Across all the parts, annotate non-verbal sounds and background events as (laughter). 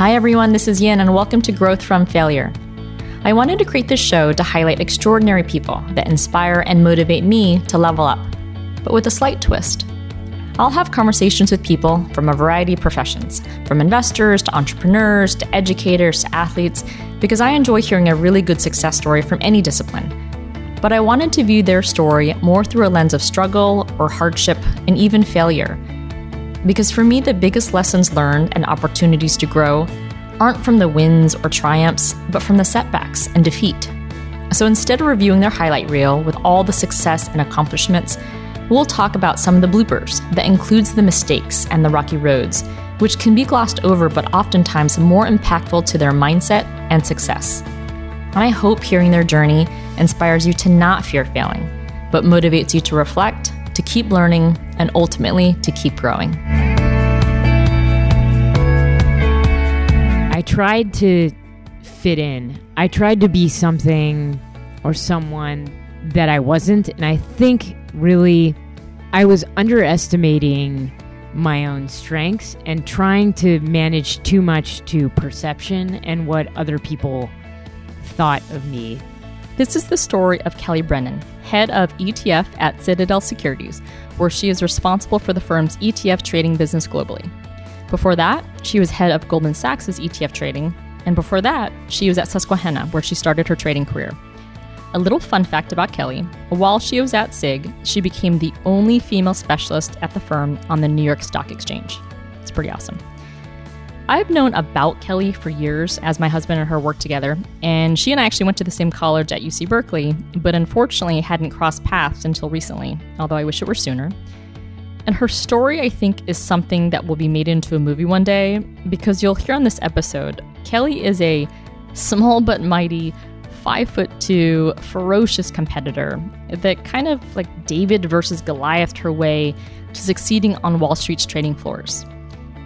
Hi, everyone, this is Yin, and welcome to Growth from Failure. I wanted to create this show to highlight extraordinary people that inspire and motivate me to level up, but with a slight twist. I'll have conversations with people from a variety of professions, from investors to entrepreneurs to educators to athletes, because I enjoy hearing a really good success story from any discipline. But I wanted to view their story more through a lens of struggle or hardship and even failure. Because for me, the biggest lessons learned and opportunities to grow aren't from the wins or triumphs, but from the setbacks and defeat. So instead of reviewing their highlight reel with all the success and accomplishments, we'll talk about some of the bloopers that includes the mistakes and the rocky roads, which can be glossed over but oftentimes more impactful to their mindset and success. I hope hearing their journey inspires you to not fear failing, but motivates you to reflect, to keep learning, and ultimately to keep growing. I tried to fit in. I tried to be something or someone that I wasn't. And I think really I was underestimating my own strengths and trying to manage too much to perception and what other people thought of me. This is the story of Kelly Brennan, head of ETF at Citadel Securities, where she is responsible for the firm's ETF trading business globally. Before that, she was head of Goldman Sachs' ETF trading, and before that, she was at Susquehanna, where she started her trading career. A little fun fact about Kelly while she was at SIG, she became the only female specialist at the firm on the New York Stock Exchange. It's pretty awesome. I've known about Kelly for years as my husband and her worked together, and she and I actually went to the same college at UC Berkeley, but unfortunately hadn't crossed paths until recently, although I wish it were sooner. And her story, I think, is something that will be made into a movie one day because you'll hear on this episode, Kelly is a small but mighty, five foot two, ferocious competitor that kind of like David versus Goliath her way to succeeding on Wall Street's trading floors.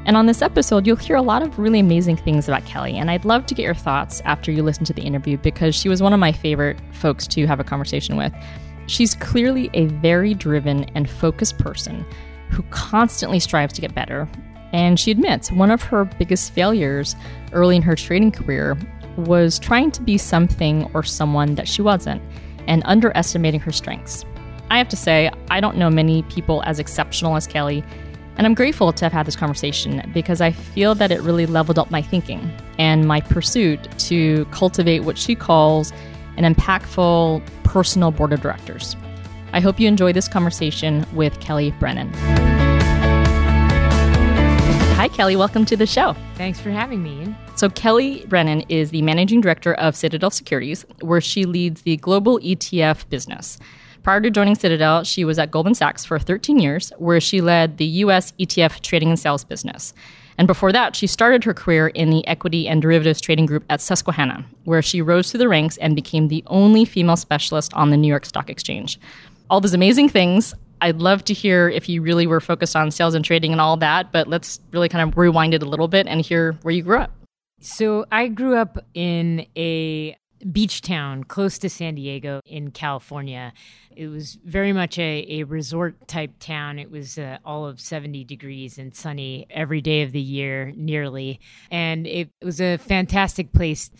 And on this episode, you'll hear a lot of really amazing things about Kelly. And I'd love to get your thoughts after you listen to the interview because she was one of my favorite folks to have a conversation with. She's clearly a very driven and focused person who constantly strives to get better. And she admits one of her biggest failures early in her trading career was trying to be something or someone that she wasn't and underestimating her strengths. I have to say, I don't know many people as exceptional as Kelly, and I'm grateful to have had this conversation because I feel that it really leveled up my thinking and my pursuit to cultivate what she calls an impactful personal board of directors. I hope you enjoy this conversation with Kelly Brennan. Hi, Kelly. Welcome to the show. Thanks for having me. So, Kelly Brennan is the managing director of Citadel Securities, where she leads the global ETF business. Prior to joining Citadel, she was at Goldman Sachs for 13 years, where she led the US ETF trading and sales business. And before that, she started her career in the equity and derivatives trading group at Susquehanna, where she rose through the ranks and became the only female specialist on the New York Stock Exchange. All those amazing things. I'd love to hear if you really were focused on sales and trading and all that, but let's really kind of rewind it a little bit and hear where you grew up. So, I grew up in a beach town close to San Diego in California. It was very much a, a resort type town. It was uh, all of 70 degrees and sunny every day of the year, nearly. And it, was a fantastic place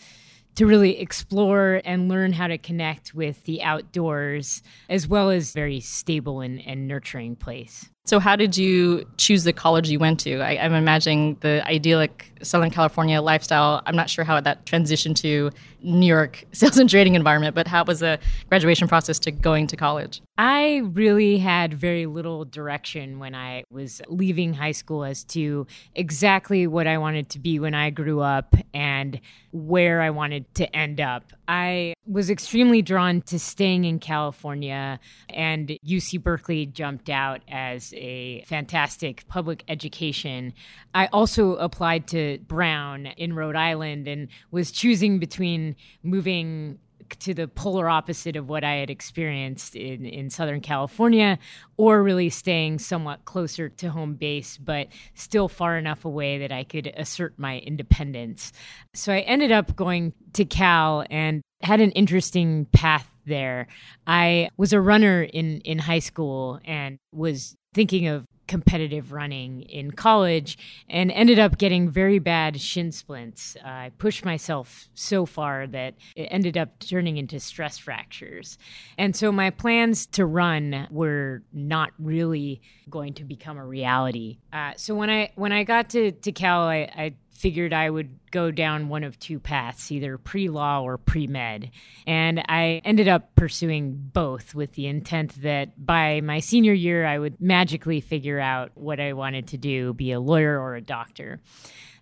to really explore and learn how to connect with the outdoors, as well as very stable and, and nurturing place. So, how did you choose the college you went to? I, am imagining the idyllic Southern California lifestyle. I'm not sure how that transitioned to New York (laughs) sales and trading environment, but how was the graduation process to going to college? I really had very little direction when I was leaving high school as to exactly what I wanted to be when I grew up and where I wanted to end up. I was extremely drawn to staying in California, and UC Berkeley jumped out as a fantastic public education. I also applied to Brown in Rhode Island and was choosing between moving to the polar opposite of what I had experienced in, in Southern California, or really staying somewhat closer to home base, but still far enough away that I could assert my independence. So I ended up going to Cal and had an interesting path there. I was a runner in, in high school and was thinking of competitive running in college and ended up getting very bad shin splints. Uh, I pushed myself so far that it ended up turning into stress fractures. And so my plans to run were not really going to become a reality. Uh, so when I when I got to, to Cal, I, I figured I would go down one of two paths, either pre law or pre med. And I ended up pursuing both with the intent that by my senior year, I would magically figure out what I wanted to do be a lawyer or a doctor.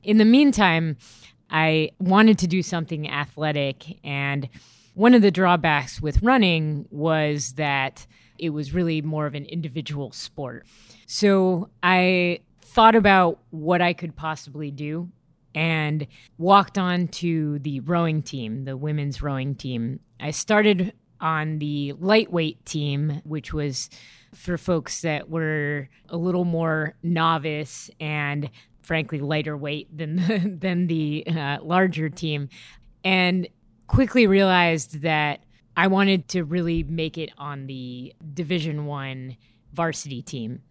In the meantime, I wanted to do something athletic. And one of the drawbacks with running was that it was really more of an individual sport. So I thought about what I could possibly do and walked on to the rowing team, the women's rowing team. I started on the lightweight team, which was for folks that were a little more novice and frankly lighter weight than the, (laughs) than the uh, larger team and quickly realized that I wanted to really make it on the division 1 varsity team.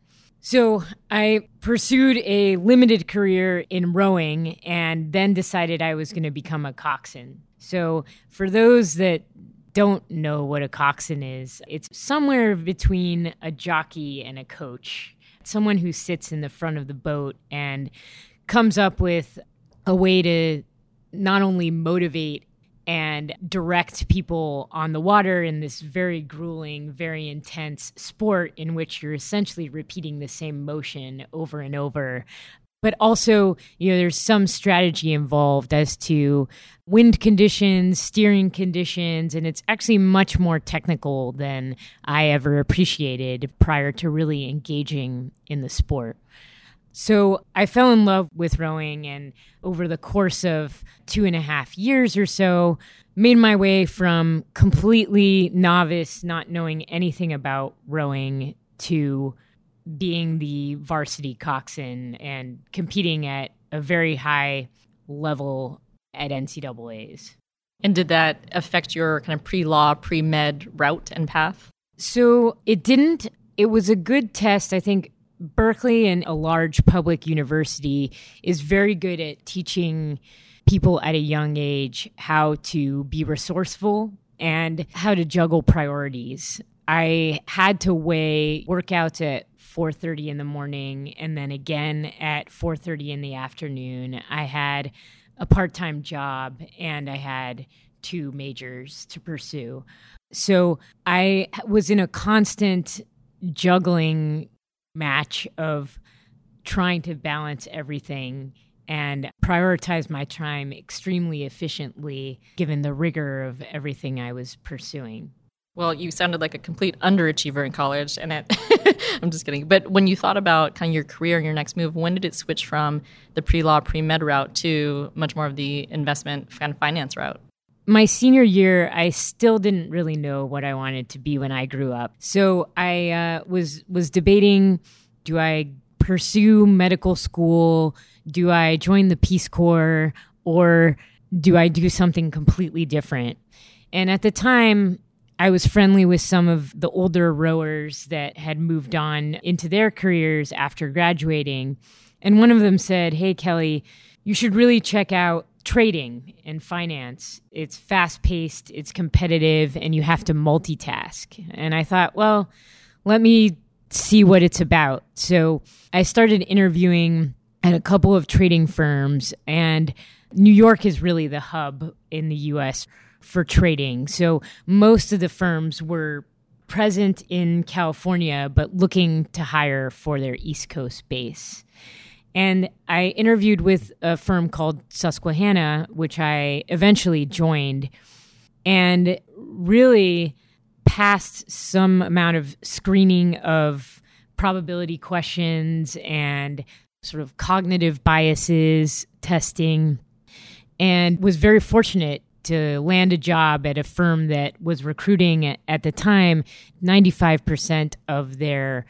So I pursued a limited career in rowing and then decided I was going to become a coxswain. So for those that don't know what a coxswain is, it's somewhere between a jockey and a coach, someone who sits in the front of the boat and comes up with a way to not only motivate and direct people on the water in this very grueling, very intense sport in which you're essentially repeating the same motion over and over. But also, you know, there's some strategy involved as to wind conditions, steering conditions, and it's actually much more technical than I ever appreciated prior to really engaging in the sport. So I fell in love with rowing, and over the course of two and a half years or so, made my way from completely novice, not knowing anything about rowing, to being the varsity coxswain and competing at a very high level at NCAA's. And did that affect your kind of pre law, pre med route and path? So it didn't. It was a good test. I think Berkeley and a large public university is very good at teaching people at a young age how to be resourceful and how to juggle priorities. I had to weigh workouts at 4:30 in the morning and then again at 4:30 in the afternoon. I had a part-time job and I had two majors to pursue. So I was in a constant juggling match of trying to balance everything and prioritize my time extremely efficiently given the rigor of everything I was pursuing. Well, you sounded like a complete underachiever in college, and it, (laughs) I'm just kidding. But when you thought about kind of your career and your next move, when did it switch from the pre-law, pre-med route to much more of the investment kind of finance route? my senior year, I still didn't really know what I wanted to be when I grew up. So I uh, was was debating: do I pursue medical school? Do I join the Peace Corps? Or do I do something completely different? And at the time, I was friendly with some of the older rowers that had moved on into their careers after graduating. And one of them said, Hey, Kelly, you should really check out trading and finance. It's fast paced, it's competitive, and you have to multitask. And I thought, well, let me see what it's about. So I started interviewing at a couple of trading firms, and New York is really the hub in the US for trading. So most of the firms were present in California, but looking to hire for their East Coast base. And I interviewed with a firm called Susquehanna, which I eventually joined, and really passed some amount of screening of probability questions and sort of cognitive biases testing, and was very fortunate to land a job at a firm that was recruiting at the time 95% of their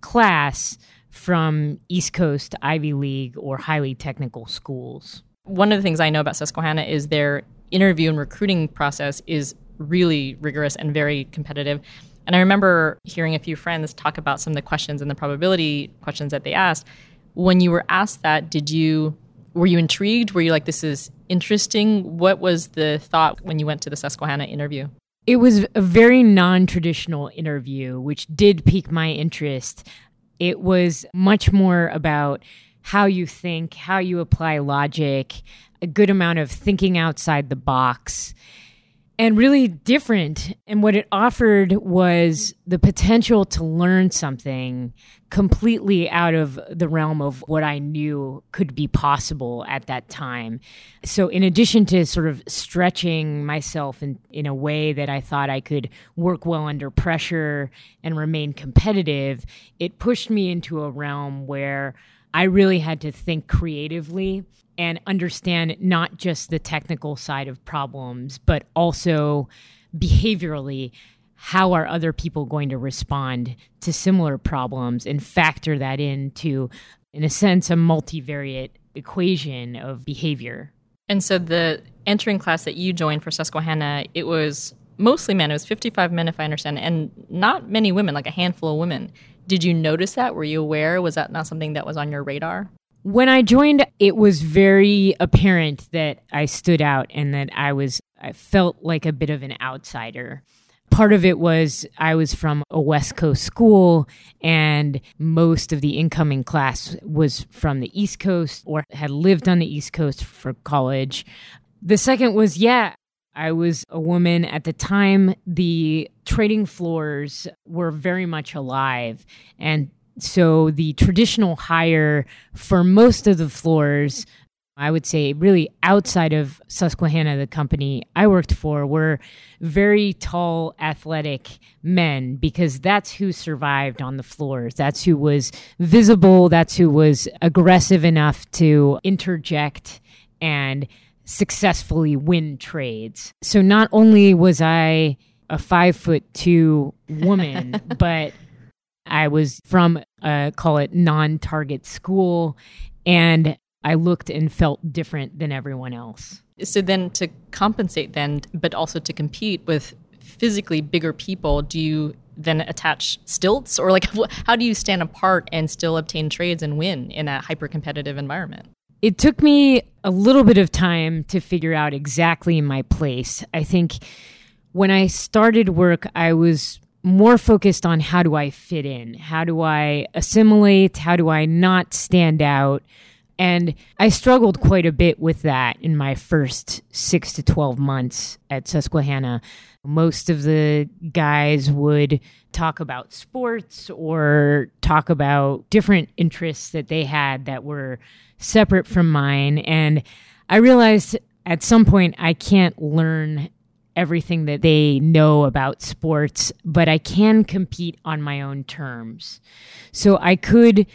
class from East Coast Ivy League or highly technical schools. One of the things I know about Susquehanna is their interview and recruiting process is really rigorous and very competitive. And I remember hearing a few friends talk about some of the questions and the probability questions that they asked. When you were asked that, did you were you intrigued? Were you like, this is interesting? What was the thought when you went to the Susquehanna interview? It was a very non traditional interview, which did pique my interest. It was much more about how you think, how you apply logic, a good amount of thinking outside the box and really different. And what it offered was the potential to learn something completely out of the realm of what I knew could be possible at that time. So, in addition to sort of stretching myself in, in a way that I thought I could work well under pressure and remain competitive, it pushed me into a realm where I really had to think creatively and understand not just the technical side of problems, but also behaviorally how are other people going to respond to similar problems and factor that into, in a sense, a multivariate equation of behavior. And so the entering class that you joined for Susquehanna, it was mostly men. It was 55 men, if I understand, and not many women, like a handful of women. Did you notice that? Were you aware? Was that not something that was on your radar? When I joined, it was very apparent that I stood out and that I was, I felt like a bit of an outsider. Part of it was I was from a West Coast school, and most of the incoming class was from the East Coast or had lived on the East Coast for college. The second was, yeah, I was a woman at the time. The trading floors were very much alive. And so the traditional hire for most of the floors, I would say, really outside of Susquehanna, the company I worked for, were very tall, athletic men because that's who survived on the floors. That's who was visible. That's who was aggressive enough to interject and successfully win trades. So not only was I a five foot two woman, (laughs) but I was from a call it non target school and I looked and felt different than everyone else. So then to compensate then but also to compete with physically bigger people, do you then attach stilts or like (laughs) how do you stand apart and still obtain trades and win in a hyper competitive environment? It took me a little bit of time to figure out exactly my place. I think when I started work, I was more focused on how do I fit in? How do I assimilate? How do I not stand out? And I struggled quite a bit with that in my first six to 12 months at Susquehanna. Most of the guys would talk about sports or talk about different interests that they had that were separate from mine. And I realized at some point I can't learn everything that they know about sports, but I can compete on my own terms. So I could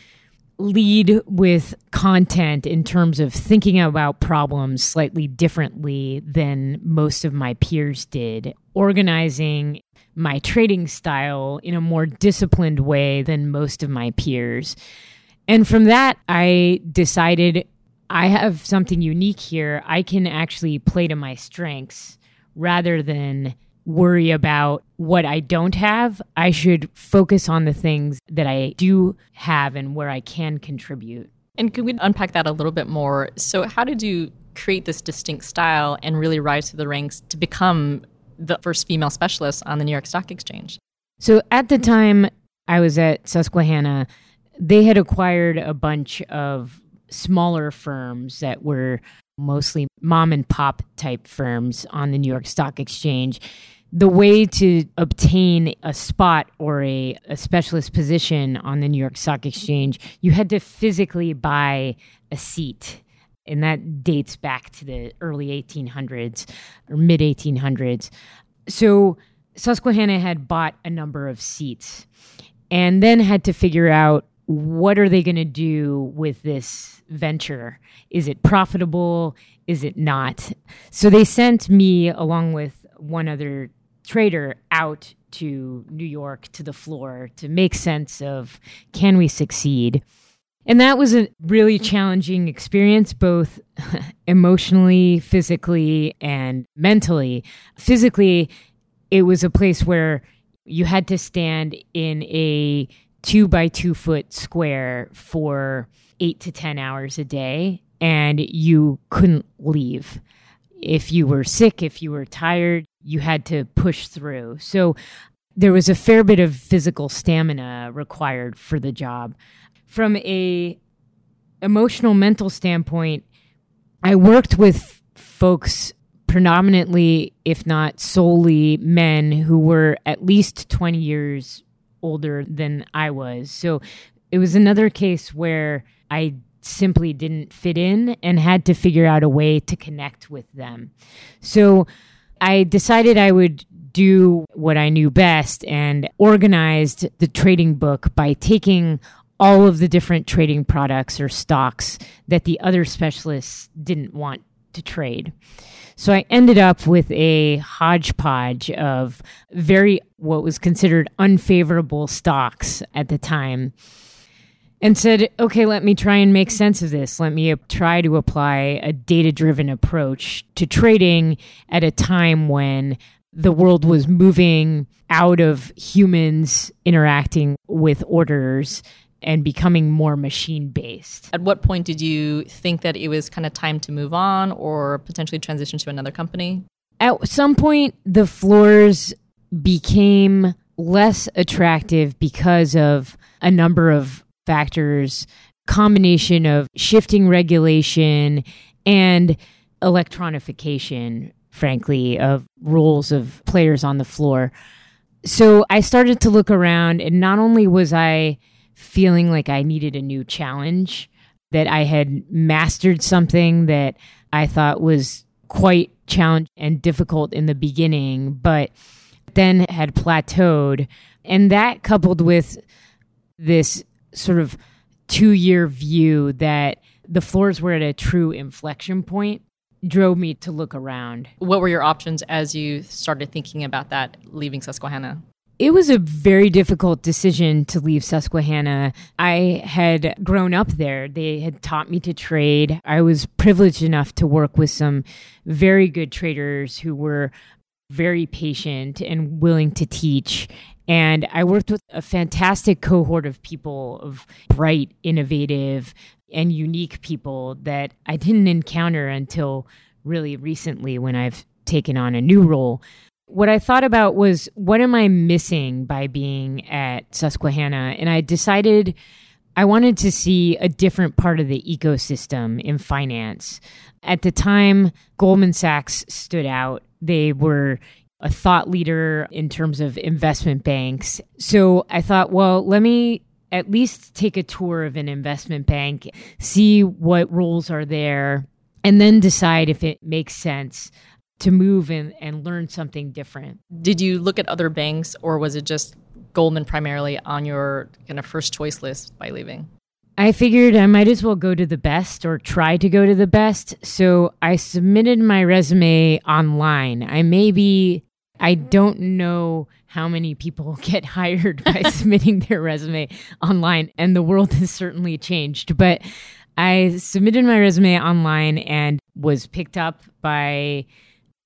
lead with content in terms of thinking about problems slightly differently than most of my peers did, organizing my trading style in a more disciplined way than most of my peers. And from that, I decided I have something unique here. I can actually play to my strengths rather than worry about what I don't have. I should focus on the things that I do have and where I can contribute. And can we unpack that a little bit more? So, how did you create this distinct style and really rise through the ranks to become the first female specialist on the New York Stock Exchange? So, at the time I was at Susquehanna, they had acquired a bunch of smaller firms that were mostly mom and pop type firms on the New York Stock Exchange. The way to obtain a spot or a, a specialist position on the New York Stock Exchange, you had to physically buy a seat. And that dates back to the early 1800s or mid 1800s. So Susquehanna had bought a number of seats and then had to figure out what are they going to do with this venture? Is it profitable? Is it not? So they sent me, along with one other trader, out to New York to the floor to make sense of can we succeed? And that was a really challenging experience, both (laughs) emotionally, physically, and mentally. Physically, it was a place where you had to stand in a two by two foot square for eight to 10 hours a day, and you couldn't leave. If you were sick, if you were tired, you had to push through. So there was a fair bit of physical stamina required for the job. From a emotional mental standpoint, I worked with folks predominantly, if not solely, men who were at least 20 years older than I was. So it was another case where I simply didn't fit in and had to figure out a way to connect with them. So I decided I would do what I knew best and organized the trading book by taking all of the different trading products or stocks that the other specialists didn't want to trade. So I ended up with a hodgepodge of very, what was considered unfavorable stocks at the time and said, okay, let me try and make sense of this. Let me try to apply a data driven approach to trading at a time when the world was moving out of humans interacting with orders and becoming more machine based. At what point did you think that it was kind of time to move on or potentially transition to another company? At some point, the floors became less attractive because of a number of factors combination of shifting regulation and electronification frankly of roles of players on the floor so i started to look around and not only was i feeling like i needed a new challenge that i had mastered something that i thought was quite challenging and difficult in the beginning but then had plateaued and that coupled with this sort of two year view that the floors were at a true inflection point drove me to look around. What were your options as you started thinking about that, leaving Susquehanna? It was a very difficult decision to leave Susquehanna. I had grown up there. They had taught me to trade. I was privileged enough to work with some very good traders who were very patient and willing to teach and I worked with a fantastic cohort of people, of bright, innovative, and unique people that I didn't encounter until really recently when I've taken on a new role. What I thought about was what am I missing by being at Susquehanna? And I decided I wanted to see a different part of the ecosystem in finance. At the time, Goldman Sachs stood out. They were a thought leader in terms of investment banks. So I thought, well, let me at least take a tour of an investment bank, see what roles are there, and then decide if it makes sense to move and, and learn something different. Did you look at other banks or was it just Goldman primarily on your kind of first choice list by leaving? I figured I might as well go to the best or try to go to the best. So I submitted my resume online. I may be I don't know how many people (laughs) get hired by (laughs) submitting their resume online, and the world has certainly changed. But I submitted my resume online and was picked up by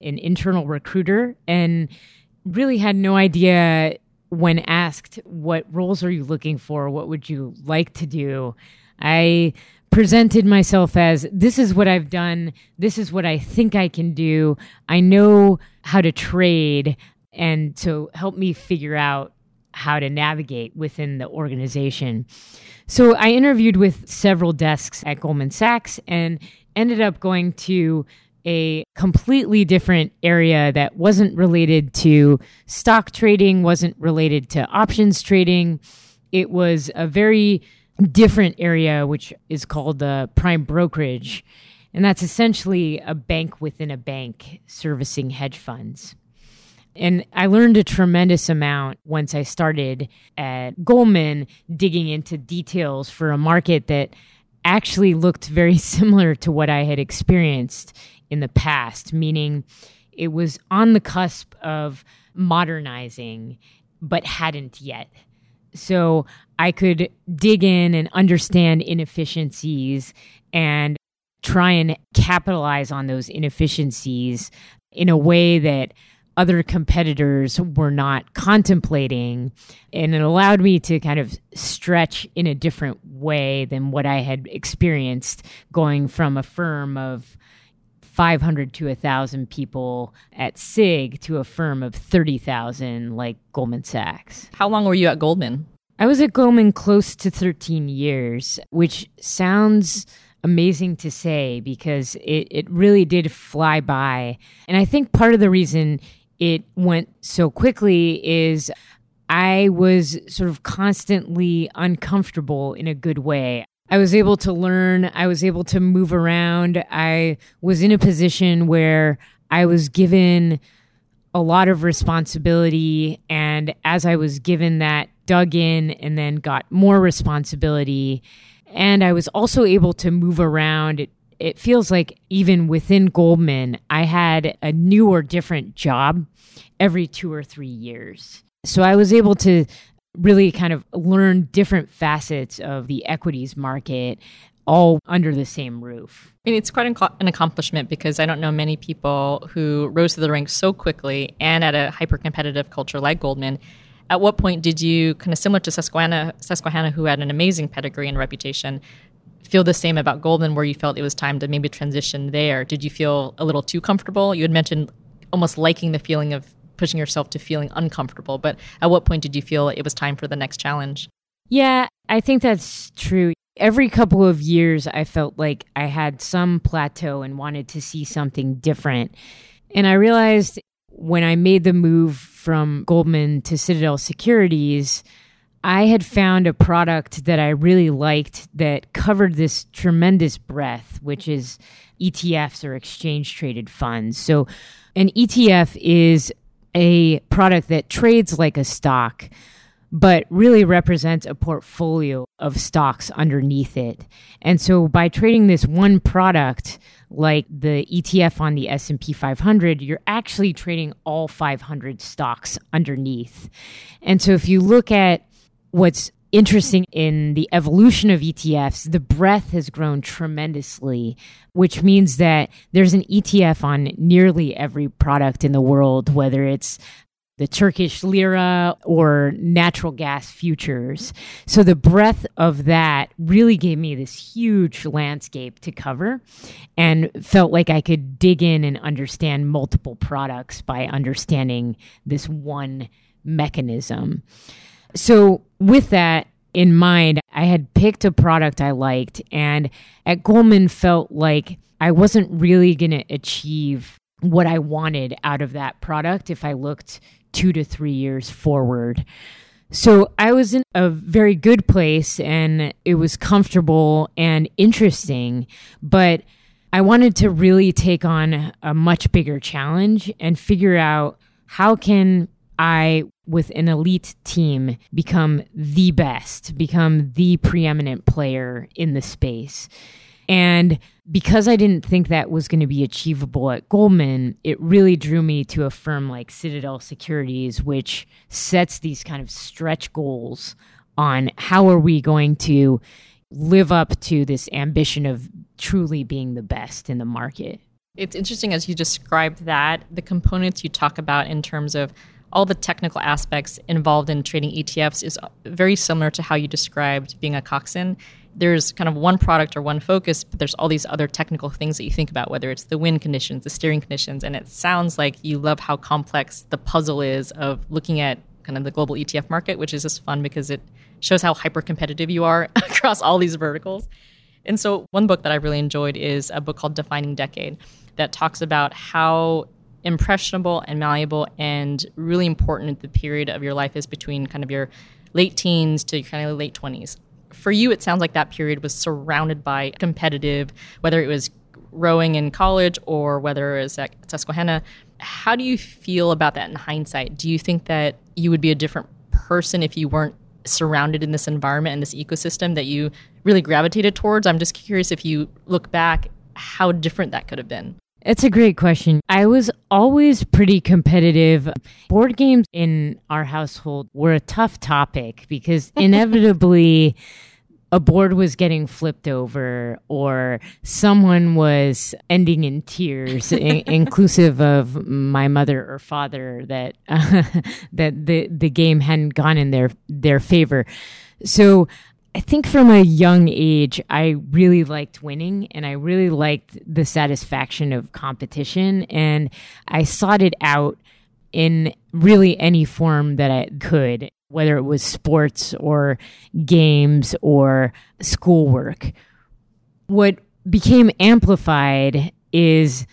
an internal recruiter and really had no idea when asked what roles are you looking for what would you like to do i presented myself as this is what I've done, this is what I think I can do. I know how to trade and to help me figure out how to navigate within the organization. So I interviewed with several desks at Goldman Sachs and ended up going to a completely different area that wasn't related to stock trading, wasn't related to options trading. It was a very different area, which is called the prime brokerage. And that's essentially a bank within a bank servicing hedge funds. And I learned a tremendous amount once I started at Goldman, digging into details for a market that actually looked very (laughs) similar to what I had experienced in the past, meaning it was on the cusp of modernizing, but hadn't yet. So I could dig in and understand inefficiencies and try and capitalize on those inefficiencies in a way that other competitors were not contemplating. And it allowed me to kind of stretch in a different way than what I had experienced going from a firm of 500 to 1,000 people at SIG to a firm of 30,000 like Goldman Sachs. How long were you at Goldman? I was at Goldman close to 13 years, which sounds amazing to say because it, it really did fly by. And I think part of the reason it went so quickly is I was sort of constantly uncomfortable in a good way. I was able to learn, I was able to move around. I was in a position where I was given a lot of responsibility. And as I was given that, dug in and then got more responsibility. And I was also able to move around. It, it feels like even within Goldman, I had a new or different job every two or three years. So I was able to really kind of learn different facets of the equities market all under the same roof. I mean, it's quite an accomplishment because I don't know many people who rose to the ranks so quickly and at a hyper competitive culture like Goldman. At what point did you, kind of similar to Susquehanna, Susquehanna, who had an amazing pedigree and reputation, feel the same about Goldman, where you felt it was time to maybe transition there? Did you feel a little too comfortable? You had mentioned almost liking the feeling of pushing yourself to feeling uncomfortable, but at what point did you feel it was time for the next challenge? Yeah, I think that's true. Every couple of years, I felt like I had some plateau and wanted to see something different. And I realized when I made the move from Goldman to Citadel Securities, I had found a product that I really liked that covered this tremendous breadth, which is ETFs or exchange traded funds. So, an ETF is a product that trades like a stock, but really represents a portfolio of stocks underneath it. And so, by trading this one product, like the ETF on the S&P 500, you're actually trading all 500 stocks underneath. And so if you look at what's interesting in the evolution of ETFs, the breadth has grown tremendously, which means that there's an ETF on nearly every product in the world, whether it's the Turkish lira or natural gas futures. So the breadth of that really gave me this huge landscape to cover and felt like I could dig in and understand multiple products by understanding this one mechanism. So with that, in mind, I had picked a product I liked, and at Goldman felt like I wasn't really going to achieve what I wanted out of that product if I looked two to three years forward. So I was in a very good place and it was comfortable and interesting, but I wanted to really take on a much bigger challenge and figure out how can I with an elite team become the best, become the preeminent player in the space. And because I didn't think that was going to be achievable at Goldman, it really drew me to a firm like Citadel Securities, which sets these kind of stretch goals on how are we going to live up to this ambition of truly being the best in the market. It's interesting as you describe that, the components you talk about in terms of all the technical aspects involved in trading ETFs is very similar to how you described being a coxswain there's kind of one product or one focus, but there's all these other technical things that you think about, whether it's the wind conditions, the steering conditions, and it sounds like you love how complex the puzzle is of looking at kind of the global ETF market, which is just fun because it shows how hyper competitive you are (laughs) across all these verticals. And so, one book that I really enjoyed is a book called Defining Decade that talks about how impressionable and malleable and really important the period of your life is between kind of your late teens to kind of late 20s for you, it sounds like that period was surrounded by competitive, whether it was rowing in college or whether it was at Susquehanna. How do you feel about that in hindsight? Do you think that you would be a different person if you weren't surrounded in this environment and this ecosystem that you really gravitated towards? I'm just curious if you look back, how different that could have been. It's a great question. I was always pretty competitive. Board games in our household were a tough topic because (laughs) inevitably a board was getting flipped over or someone was ending in tears in, (laughs) inclusive of my mother or father that uh, (laughs) that the the game hadn't gone in their their favor so I think from a young age, I really liked winning and I really liked the satisfaction of competition. And I sought it out in really any form that I could whether it was sports or games or schoolwork. What became amplified is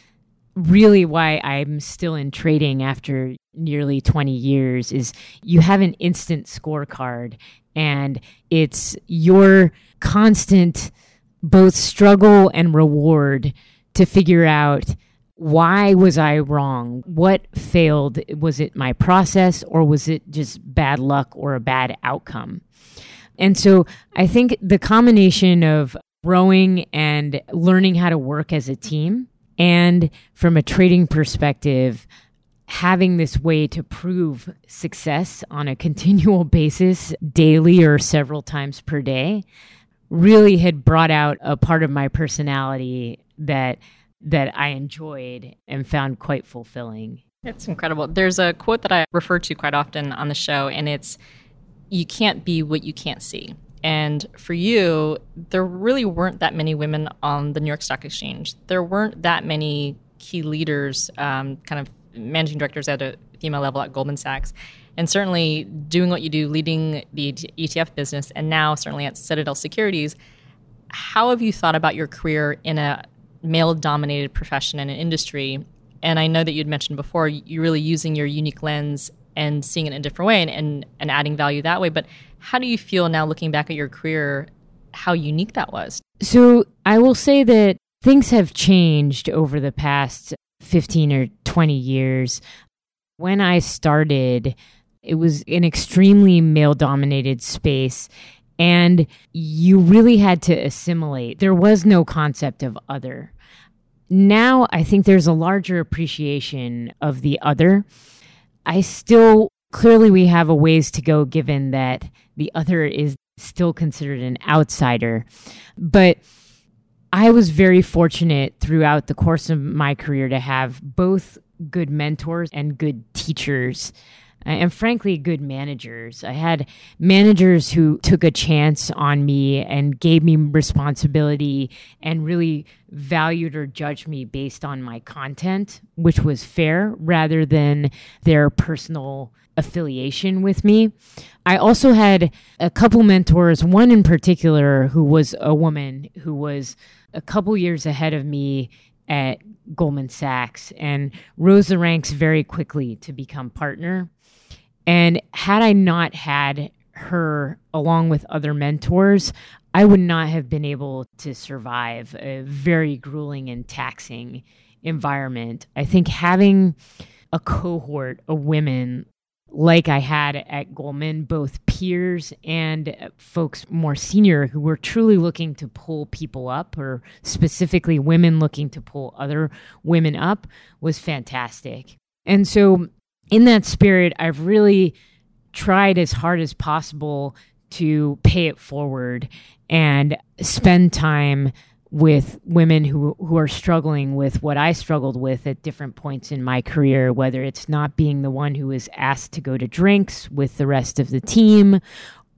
really why I'm still in trading after nearly 20 years is you have an instant scorecard and it's your constant both struggle and reward to figure out why was I wrong? What failed? Was it my process or was it just bad luck or a bad outcome? And so I think the combination of growing and learning how to work as a team and from a trading perspective, having this way to prove success on a (laughs) continual basis, daily or several times per day, really had brought out a part of my personality that that I enjoyed and found quite fulfilling. It's incredible. There's a quote that I refer to quite often on the show, and it's you can't be what you can't see. And for you, there really weren't that many women on the New York Stock Exchange. There weren't that many key leaders, um, kind of managing directors at a female level at Goldman Sachs. And certainly doing what you do, leading the ETF business, and now certainly at Citadel Securities, how have you thought about your career in a male dominated profession and an industry. And I know that you'd mentioned before, you're really using your unique lens and seeing it in a different way and, and, and adding value that way. But how do you feel now looking back at your career, how unique that was? So I will say that things have changed over the past 15 or 20 years. When I started, it was an extremely male dominated space and you really had to assimilate. There was no concept of other. Now I think there's a larger appreciation of the other. I still clearly we have a ways to go given that the other is still considered an outsider. But I was very fortunate throughout the course of my career to have both good mentors and good teachers uh, and frankly good managers. I had managers who took a chance on me and gave me responsibility and really valued or judged me based on my content, which was fair rather than their personal affiliation with me. I also had a couple mentors, one in particular who was a woman who was a couple years ahead of me at Goldman Sachs and rose the ranks very quickly to become partner. And had I not had her along with other mentors, I would not have been able to survive a very grueling and taxing environment. I think having a cohort of women like I had at Goldman, both peers and folks more senior who were truly looking to pull people up, or specifically women looking to pull other women up, was fantastic. And so in that spirit, I've really tried as hard as possible to pay it forward and spend time with women who who are struggling with what I struggled with at different points in my career whether it's not being the one who is asked to go to drinks with the rest of the team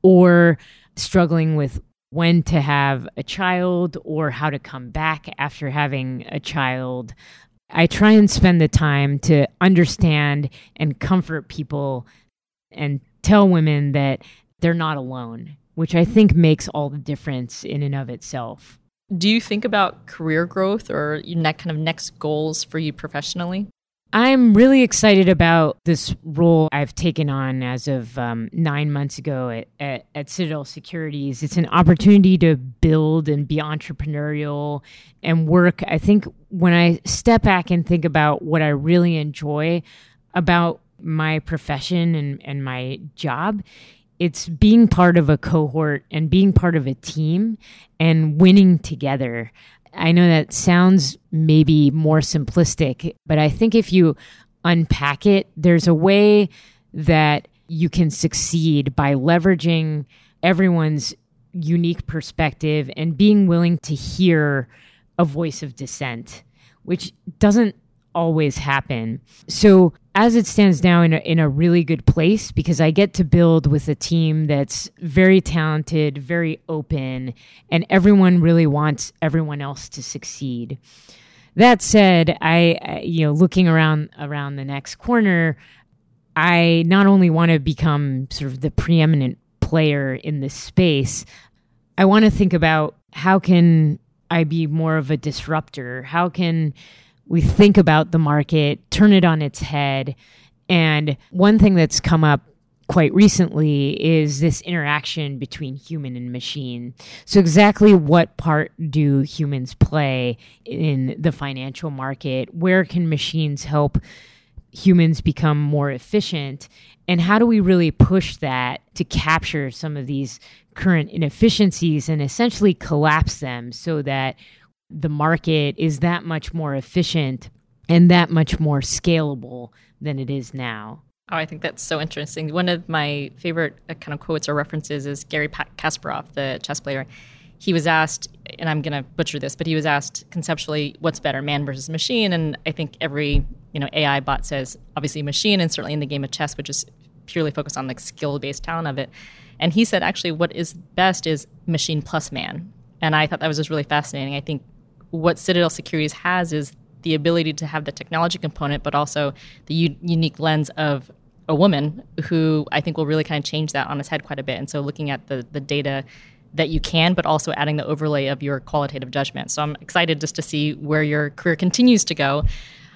or struggling with when to have a child or how to come back after having a child I try and spend the time to understand and comfort people and tell women that they're not alone, which I think makes all the difference in and of itself. Do you think about career growth or your kind of next goals for you professionally? I'm really excited about this role I've taken on as of um, nine months ago at, at, at, Citadel Securities. It's an opportunity to build and be entrepreneurial and work. I think when I step back and think about what I really enjoy about my profession and, and my job, it's being part of a cohort and being part of a team and winning together. I know that sounds maybe more simplistic, but I think if you unpack it, there's a way that you can succeed by leveraging everyone's unique perspective and being willing to hear a voice of dissent, which doesn't always happen. So, as it stands now in a, in a really good place because I get to build with a team that's very talented, very open, and everyone really wants everyone else to succeed. That said, I you know looking around around the next corner, I not only want to become sort of the preeminent player in this space, I want to think about how can I be more of a disruptor? How can we think about the market, turn it on its head? And one thing that's come up quite recently is this interaction between human and machine. So, exactly what part do humans play in the financial market? Where can machines help humans become more efficient? And how do we really push that to capture some of these current inefficiencies and essentially collapse them so that the market is that much more efficient and that much more scalable than it is now? Oh, I think that's so interesting. One of my favorite uh, kind of quotes or references is Garry Kasparov, the chess player. He was asked, and I'm going to butcher this, but he was asked conceptually, what's better, man versus machine? And I think every you know AI bot says obviously machine, and certainly in the game of chess, which is purely focused on the skill based talent of it. And he said actually what is best is machine plus man. And I thought that was just really fascinating. I think what Citadel Securities has is the ability to have the technology component, but also the u- unique lens of a woman who I think will really kind of change that on its head quite a bit. And so looking at the the data that you can, but also adding the overlay of your qualitative judgment. So I'm excited just to see where your career continues to go.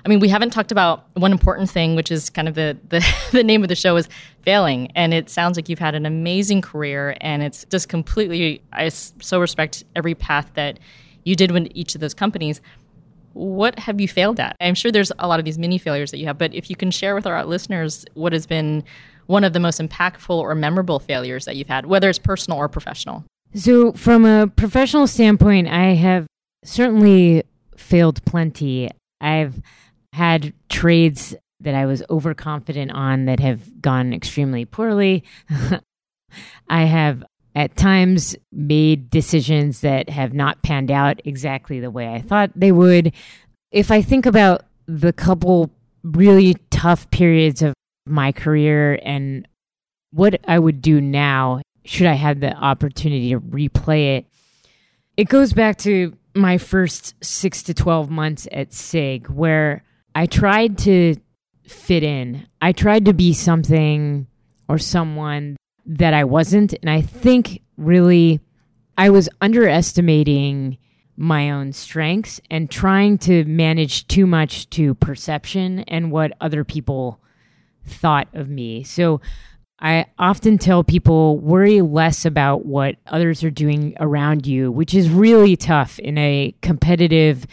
I mean, we haven't talked about one important thing, which is kind of the, the, (laughs) the name of the show is failing. And it sounds like you've had an amazing career and it's just completely, I so respect every path that you did with each of those companies. What have you failed at? I'm sure there's a lot of these mini failures that you have, but if you can share with our listeners what has been one of the most impactful or memorable failures that you've had, whether it's personal or professional. So, from a professional standpoint, I have certainly failed plenty. I've had trades that I was overconfident on that have gone extremely poorly. (laughs) I have at times made decisions that have not panned out exactly the way I thought they would. If I think about the couple really tough periods of my career and what I would do now, should I have the opportunity to replay it, it goes back to my first six to 12 months at SIG, where I tried to fit in. I tried to be something or someone that I wasn't. And I think really I was underestimating my own strengths and trying to manage too much to perception and what other people thought of me. So I often tell people worry less about what others are doing around you, which is really tough in a competitive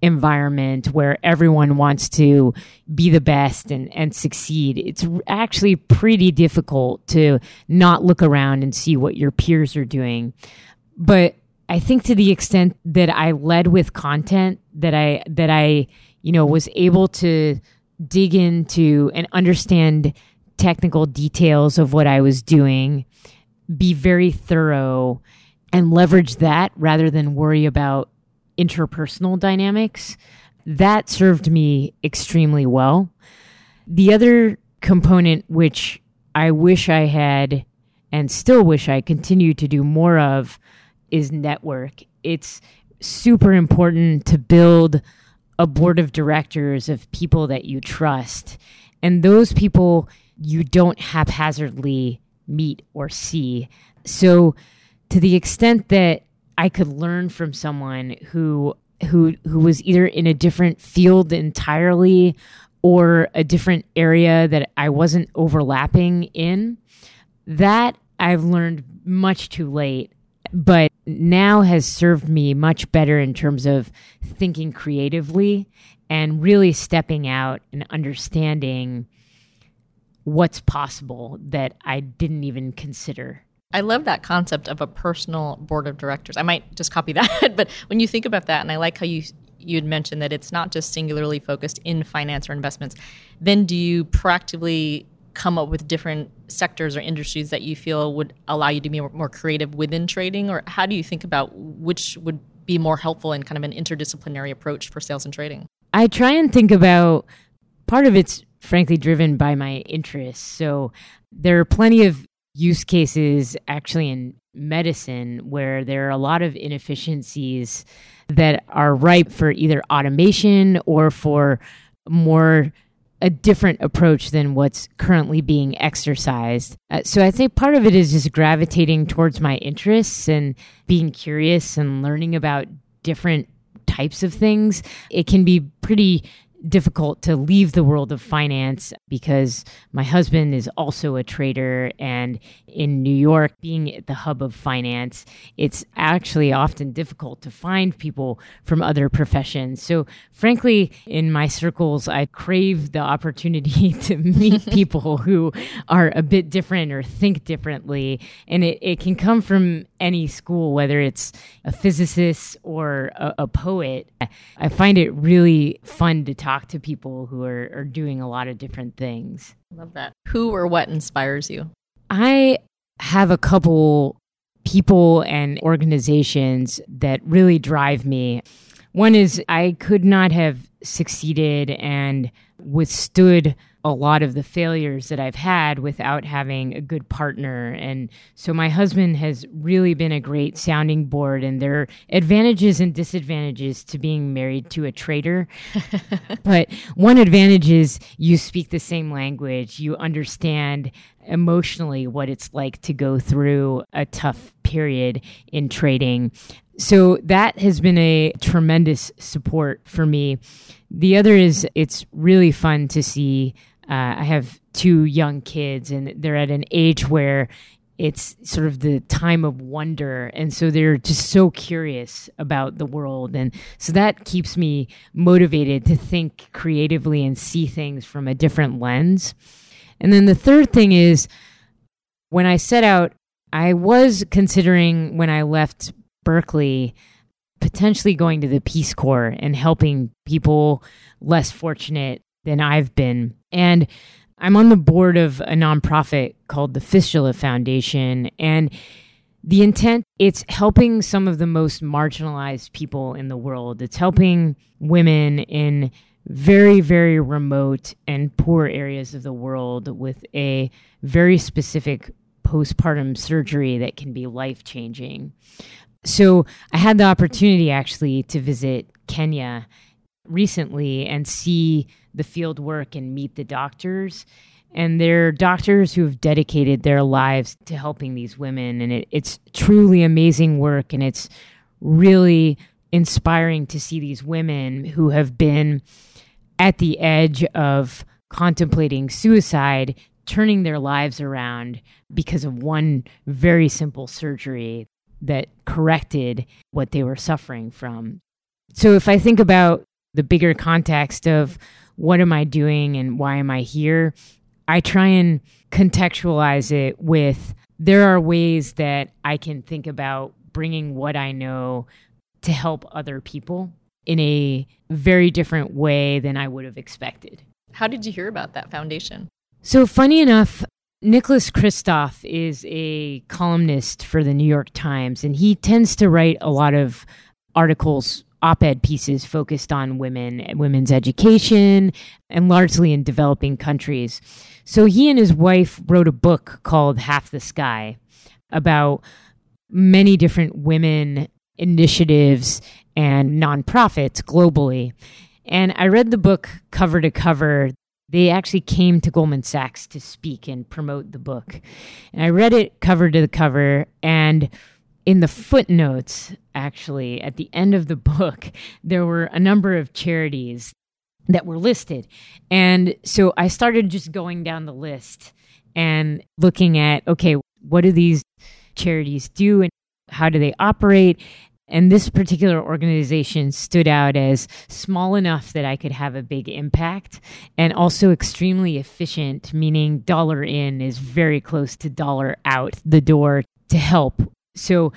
environment where everyone wants to be the best and, and succeed, it's actually pretty difficult to not look around and see what your peers are doing. But I think to the extent that I led with content that I that I you know was able to dig into and understand technical details of what I was doing, be very thorough and leverage that rather than worry about interpersonal dynamics. That served me extremely well. The other component, which I wish I had and still wish I continued to do more of, is network. It's super important to build a board of directors of people that you trust. And those people you don't haphazardly meet or see. So, to the extent that I could learn from someone who who who was either in a different field entirely or a different area that I wasn't overlapping in. That I've learned much too late, but now has served me much better in terms of thinking creatively and really stepping out and understanding what's possible that I didn't even consider. I love that concept of a personal board of directors. I might just copy (laughs) that, but when you think about that, and I like how you you had mentioned that it's not just singularly focused in finance or investments, then do you proactively come up with different sectors or industries that you feel would allow you to be more creative within trading? Or how do you think about which would be more helpful in kind of an interdisciplinary approach for sales and trading? I try and think about part of it's frankly driven by my interests. So there are plenty of use cases actually in medicine where there are a lot of inefficiencies that are ripe for either automation or for more a different approach than what's currently being exercised. Uh, so I think part of it is just gravitating towards my interests and being curious and learning about different types of things. It can be pretty difficult to leave the world of finance because my husband is also a trader. And in New York being at the hub of finance it's actually often difficult to find people from other professions. So frankly in my circles I crave the opportunity (laughs) to meet (laughs) people who are a bit different or think differently. And it, it can come from any school whether it's a physicist or a, a poet I find it really fun to talk to people who are, are doing a lot of different things. Love that. Who or what inspires you? I have a couple people and organizations that really drive me. One is I could not have succeeded and withstood a lot of the failures that I've had without having a good partner. And so my husband has really been a great sounding board, and there are advantages and disadvantages to being married to a trader. (laughs) but one advantage is you speak the same language, you understand emotionally what it's like to go through a tough period in trading. So that has been a tremendous support for me. The other is it's really fun to see. Uh, I have two young kids, and they're at an age where it's sort of the time of wonder. And so they're just so curious about the world. And so that keeps me motivated to think creatively and see things from a different lens. And then the third thing is when I set out, I was considering when I left Berkeley potentially going to the Peace Corps and helping people less fortunate than I've been. And I'm on the board of a nonprofit called the Fistula Foundation. And the intent it's helping some of the most marginalized people in the world. It's helping women in very, very remote and poor areas of the world with a very specific postpartum surgery that can be life changing. So I had the opportunity actually to visit Kenya recently and see the field work and meet the doctors. And they're doctors who have dedicated their lives to helping these women. And it, it's truly amazing work. And it's really inspiring to see these women who have been at the edge of contemplating suicide turning their lives around because of one very simple surgery that corrected what they were suffering from. So if I think about the bigger context of what am I doing and why am I here, I try and contextualize it with there are ways that I can think about bringing what I know to help other people in a very different way than I would have expected. How did you hear about that foundation? So, funny enough, Nicholas Kristof is a columnist for the New York Times, and he tends to write a lot of articles, op ed pieces focused on women women's education, and largely in developing countries. So he and his wife wrote a book called Half the Sky about many different women initiatives and nonprofits globally. And I read the book cover to cover they actually came to Goldman Sachs to speak and promote the book. And I read it cover to the cover, and in the footnotes, actually, at the end of the book, there were a number of charities that were listed. And so I started just going down the list and looking at okay, what do these charities do and how do they operate? And this particular organization stood out as small enough that I could have a big impact and also extremely efficient, meaning dollar in is very close to dollar out the door to help. So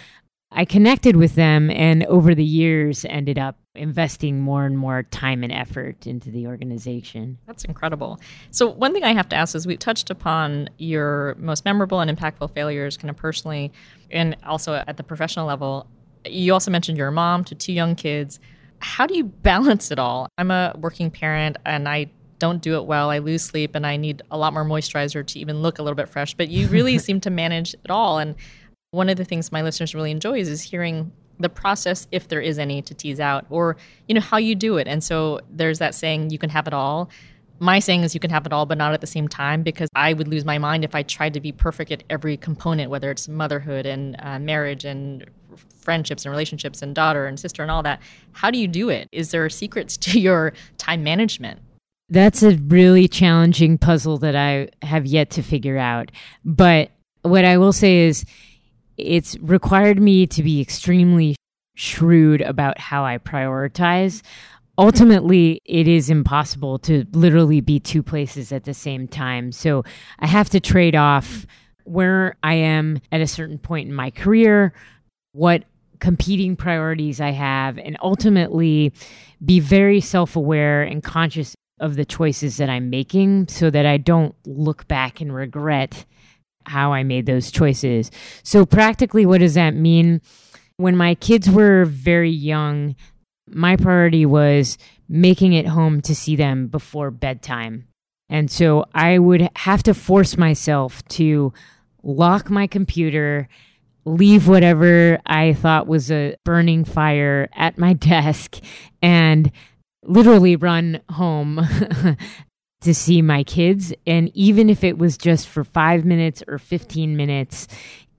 I connected with them and over the years ended up investing more and more time and effort into the organization. That's incredible. So, one thing I have to ask is we touched upon your most memorable and impactful failures, kind of personally, and also at the professional level. You also mentioned you're a mom to two young kids. How do you balance it all? I'm a working parent and I don't do it well. I lose sleep and I need a lot more moisturizer to even look a little bit fresh, but you really (laughs) seem to manage it all. And one of the things my listeners really enjoys is hearing the process if there is any to tease out or you know how you do it. And so there's that saying you can have it all. My saying is you can have it all but not at the same time because i would lose my mind if i tried to be perfect at every component whether it's motherhood and uh, marriage and friendships and relationships and daughter and sister and all that. How do you do it? Is there secrets (laughs) to your time management? That's a really challenging puzzle that i have yet to figure out. But what i will say is it's required me to be extremely shrewd about how I prioritize. Ultimately, it is impossible to literally be two places at the same time. So I have to trade off where I am at a certain point in my career, what competing priorities I have, and ultimately be very self aware and conscious of the choices that I'm making so that I don't look back and regret how I made those choices. So, practically, what does that mean? When my kids were very young, my priority was making it home to see them before bedtime. And so I would have to force myself to lock my computer, leave whatever I thought was a burning fire at my (laughs) desk, and literally run home (laughs) to see my kids. And even if it was just for five minutes or 15 minutes,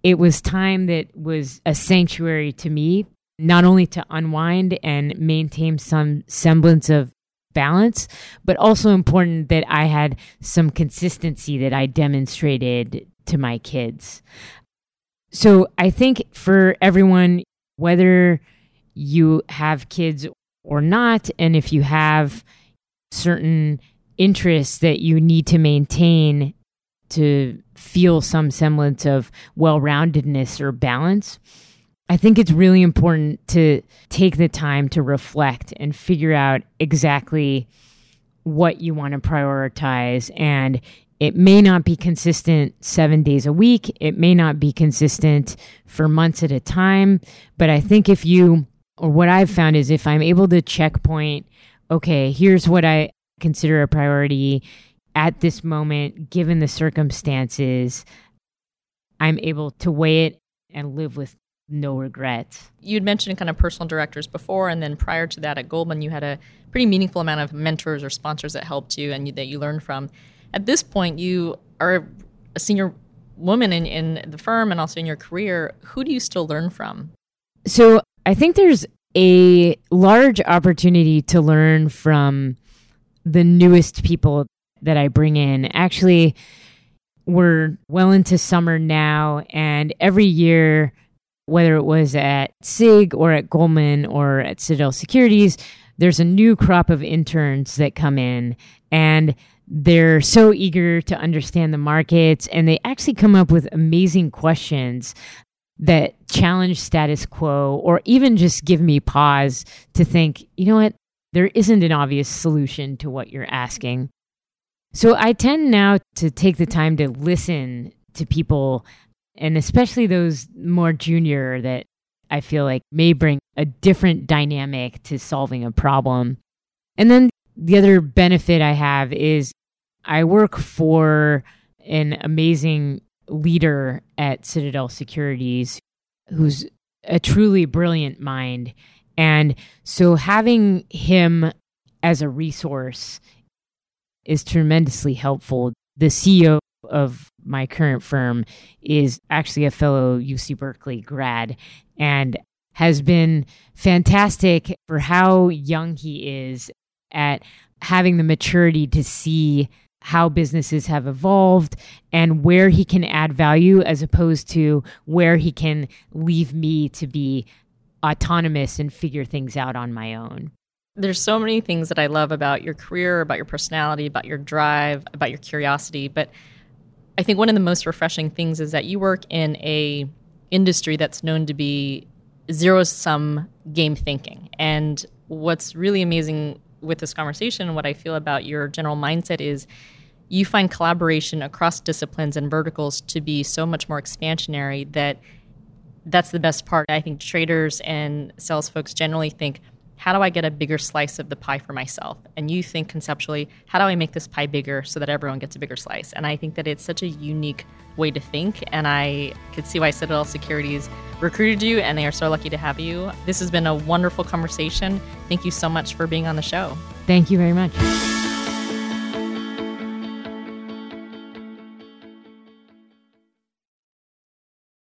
it was time that was a sanctuary to me, not only to unwind and maintain some semblance of balance, but also important that I had some consistency that I demonstrated to my kids. So I think for everyone, whether you have kids or not, and if you have certain interests that you need to maintain to feel some semblance of well roundedness or balance. I think it's really important to take the time to reflect and figure out exactly what you want to prioritize. And it may not be consistent seven days a week, it may not be consistent for months at a time. But I think if you, or what I've found is if I'm able to checkpoint, okay, here's what I, consider a priority at this moment, given the circumstances, I'm able to weigh it and live with no regrets. You'd mentioned kind of personal directors before, and then prior to that at Goldman, you had a pretty meaningful amount of mentors or sponsors that helped you and you, that you learned from. At this point, you are a senior woman in, in the firm and also in your career. Who do you still learn from? So I think there's a large opportunity to learn from the newest people that I bring in. Actually, we're well into summer now, and every year, whether it was at SIG or at Goldman or at Citadel Securities, there's a new crop of interns that come in and they're so eager to understand the markets and they actually come up with amazing questions that challenge status quo or even just give me pause to think, you know what, there isn't an obvious solution to what you're asking. So I tend now to take the time to listen to people, and especially those more junior that I feel like may bring a different dynamic to solving a problem. And then the other benefit I have is I work for an amazing leader at Citadel Securities who's a truly brilliant mind and so having him as a resource is tremendously helpful. The CEO of my current firm is actually a fellow UC Berkeley grad and has been fantastic for how young he is at having the maturity to see how businesses have evolved and where he can add value as opposed to where he can leave me to be autonomous and figure things out on my own. There's so many things that I love about your career, about your personality, about your drive, about your curiosity, but I think one of the most refreshing things is that you work in a industry that's known to be zero sum game thinking. And what's really amazing with this conversation and what I feel about your general mindset is you find collaboration across disciplines and verticals to be so much more expansionary that that's the best part. I think traders and sales folks generally think, how do I get a bigger slice of the pie for myself? And you think conceptually, how do I make this pie bigger so that everyone gets a bigger slice? And I think that it's such a unique way to think. And I could see why Citadel Securities recruited you, and they are so lucky to have you. This has been a wonderful conversation. Thank you so much for being on the show. Thank you very much.